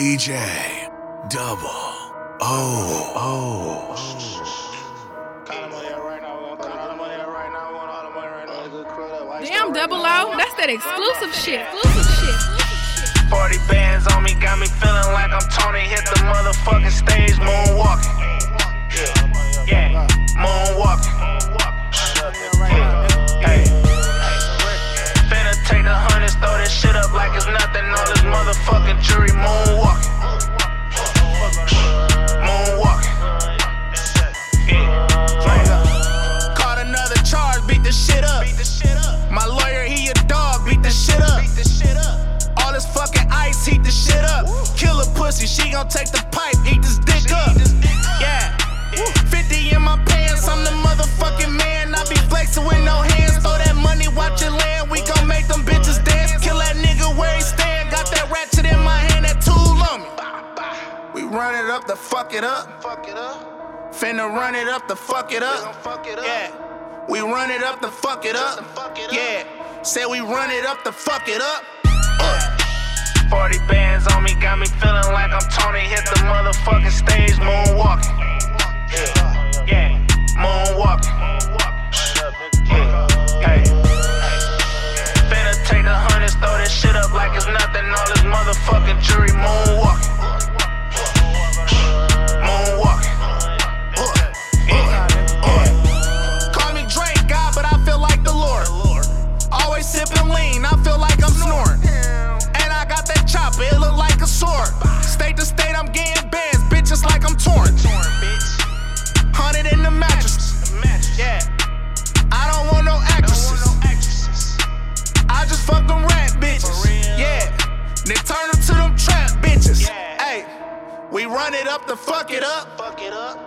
DJ Double O O. Damn, double O. That's that exclusive shit. Exclusive shit. 40 bands on me, got me feeling like I'm Tony. Hit the motherfucking stage, moonwalking. Motherfucking jury moonwalking. Moonwalking. Yeah. Caught another charge, beat the shit up. My lawyer, he a dog, beat the shit up. All this fucking ice, heat the shit up. Kill a pussy, she gon' take the pipe, eat this dick up. Run it up fuck it up. Finna run it up to fuck it up. Yeah. We run it up to fuck it up. Yeah. Say we run it up to fuck it up. Uh. 40 bands on me, got me feeling like I'm Tony. Hit the motherfucking stage, moonwalking. Yeah. Yeah. Moonwalking. Yeah. Hey. Finna take the hundreds, throw this shit up like it's nothing. All this motherfucking jury moonwalking. Run it up to fuck it up. Fuck it up.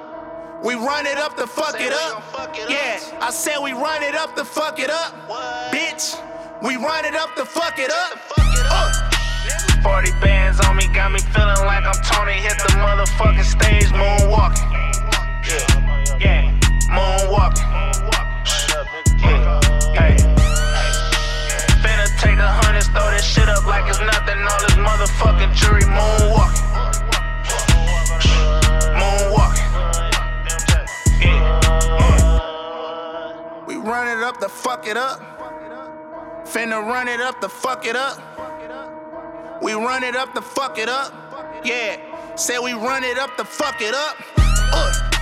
We run it up to fuck it up. Yeah, I said we run it up to fuck it up. Bitch, we run it up to fuck it up. Uh. 40 bands on me, got me feeling like I'm Tony. Hit the motherfucking stage, moonwalking. Up to fuck it up. Finna run it up to fuck it up. We run it up to fuck it up. Yeah. Say we run it up to fuck it up. Uh.